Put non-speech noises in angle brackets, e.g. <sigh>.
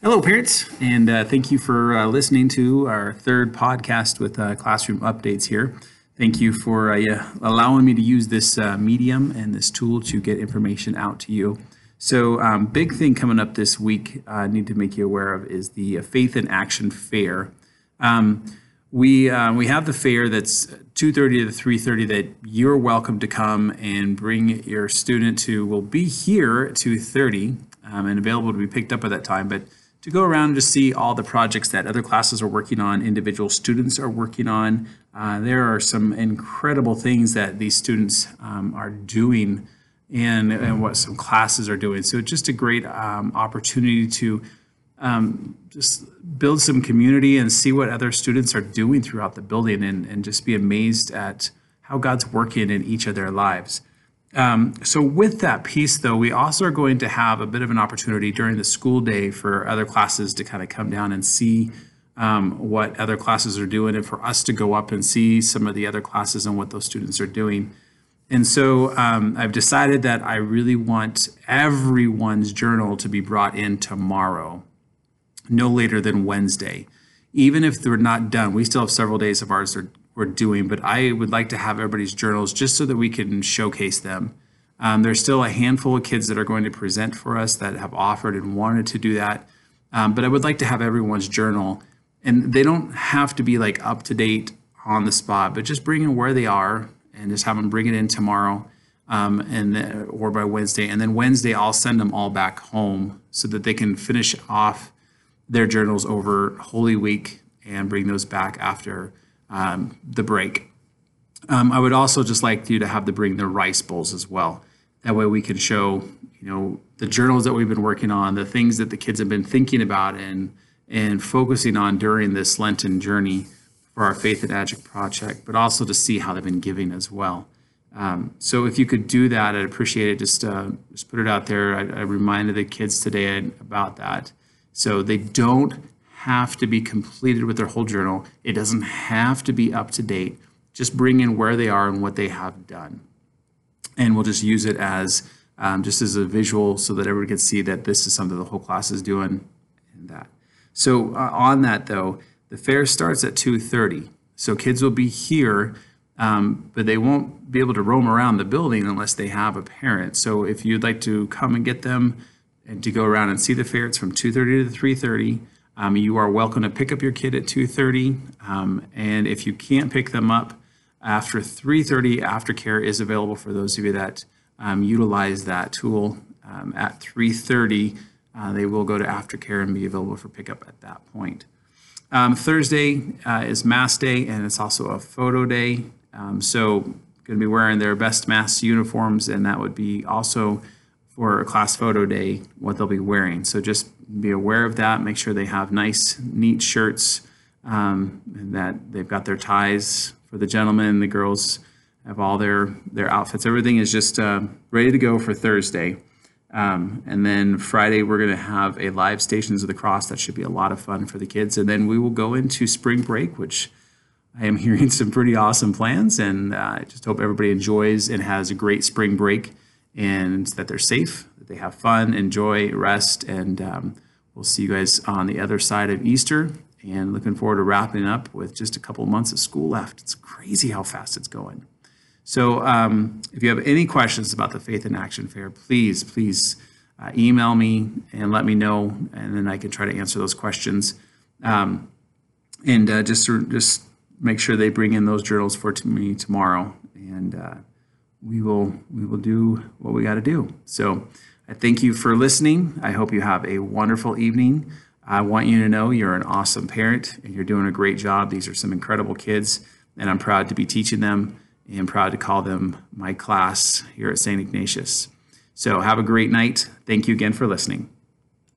Hello, parents, and uh, thank you for uh, listening to our third podcast with uh, classroom updates here. Thank you for uh, allowing me to use this uh, medium and this tool to get information out to you. So, um, big thing coming up this week, uh, I need to make you aware of is the Faith in Action Fair. Um, we we have the fair that's 2:30 to 3:30 that you're welcome to come and bring your student to. Will be here at 2:30 um, and available to be picked up at that time, but to go around just see all the projects that other classes are working on, individual students are working on. Uh, there are some incredible things that these students um, are doing and, and what some classes are doing. So just a great um, opportunity to um, just build some community and see what other students are doing throughout the building and, and just be amazed at how God's working in each of their lives. Um, so with that piece, though, we also are going to have a bit of an opportunity during the school day for other classes to kind of come down and see um, what other classes are doing and for us to go up and see some of the other classes and what those students are doing. And so um, I've decided that I really want everyone's journal to be brought in tomorrow, no later than Wednesday. Even if they're not done, we still have several days of ours we're doing, but I would like to have everybody's journals just so that we can showcase them. Um, there's still a handful of kids that are going to present for us that have offered and wanted to do that. Um, but I would like to have everyone's journal, and they don't have to be like up to date on the spot, but just bring in where they are and just have them bring it in tomorrow um, and the, or by Wednesday. And then Wednesday, I'll send them all back home so that they can finish off their journals over Holy Week and bring those back after um, the break. Um, I would also just like you to have to bring the rice bowls as well. That way we can show, you know, the journals that we've been working on, the things that the kids have been thinking about and and focusing on during this Lenten journey for our Faith in Action project, but also to see how they've been giving as well. Um, so if you could do that, I'd appreciate it. Just uh, just put it out there. I, I reminded the kids today about that, so they don't have to be completed with their whole journal. It doesn't have to be up to date. Just bring in where they are and what they have done. And we'll just use it as um, just as a visual so that everyone can see that this is something the whole class is doing and that. So uh, on that though, the fair starts at 2.30. So kids will be here, um, but they won't be able to roam around the building unless they have a parent. So if you'd like to come and get them and to go around and see the fair, it's from 2.30 to 3.30. Um, you are welcome to pick up your kid at 2.30. Um, and if you can't pick them up after 3.30, aftercare is available for those of you that um, utilize that tool. Um, at 3.30, uh, they will go to aftercare and be available for pickup at that point. Um, Thursday uh, is Mass Day, and it's also a photo day. Um, so going to be wearing their best mass uniforms, and that would be also for a class photo day what they'll be wearing. So just be aware of that. Make sure they have nice, neat shirts, um, and that they've got their ties for the gentlemen. The girls have all their their outfits. Everything is just uh, ready to go for Thursday. Um, and then Friday, we're going to have a live Stations of the Cross. That should be a lot of fun for the kids. And then we will go into spring break, which I am <laughs> hearing some pretty awesome plans. And uh, I just hope everybody enjoys and has a great spring break and that they're safe, that they have fun, enjoy, rest, and um, we'll see you guys on the other side of Easter. And looking forward to wrapping up with just a couple months of school left. It's crazy how fast it's going. So, um, if you have any questions about the Faith in Action Fair, please, please uh, email me and let me know, and then I can try to answer those questions. Um, and uh, just just make sure they bring in those journals for me tomorrow, and uh, we will we will do what we got to do. So I thank you for listening. I hope you have a wonderful evening. I want you to know you're an awesome parent and you're doing a great job. These are some incredible kids, and I'm proud to be teaching them and proud to call them my class here at St. Ignatius. So have a great night. Thank you again for listening.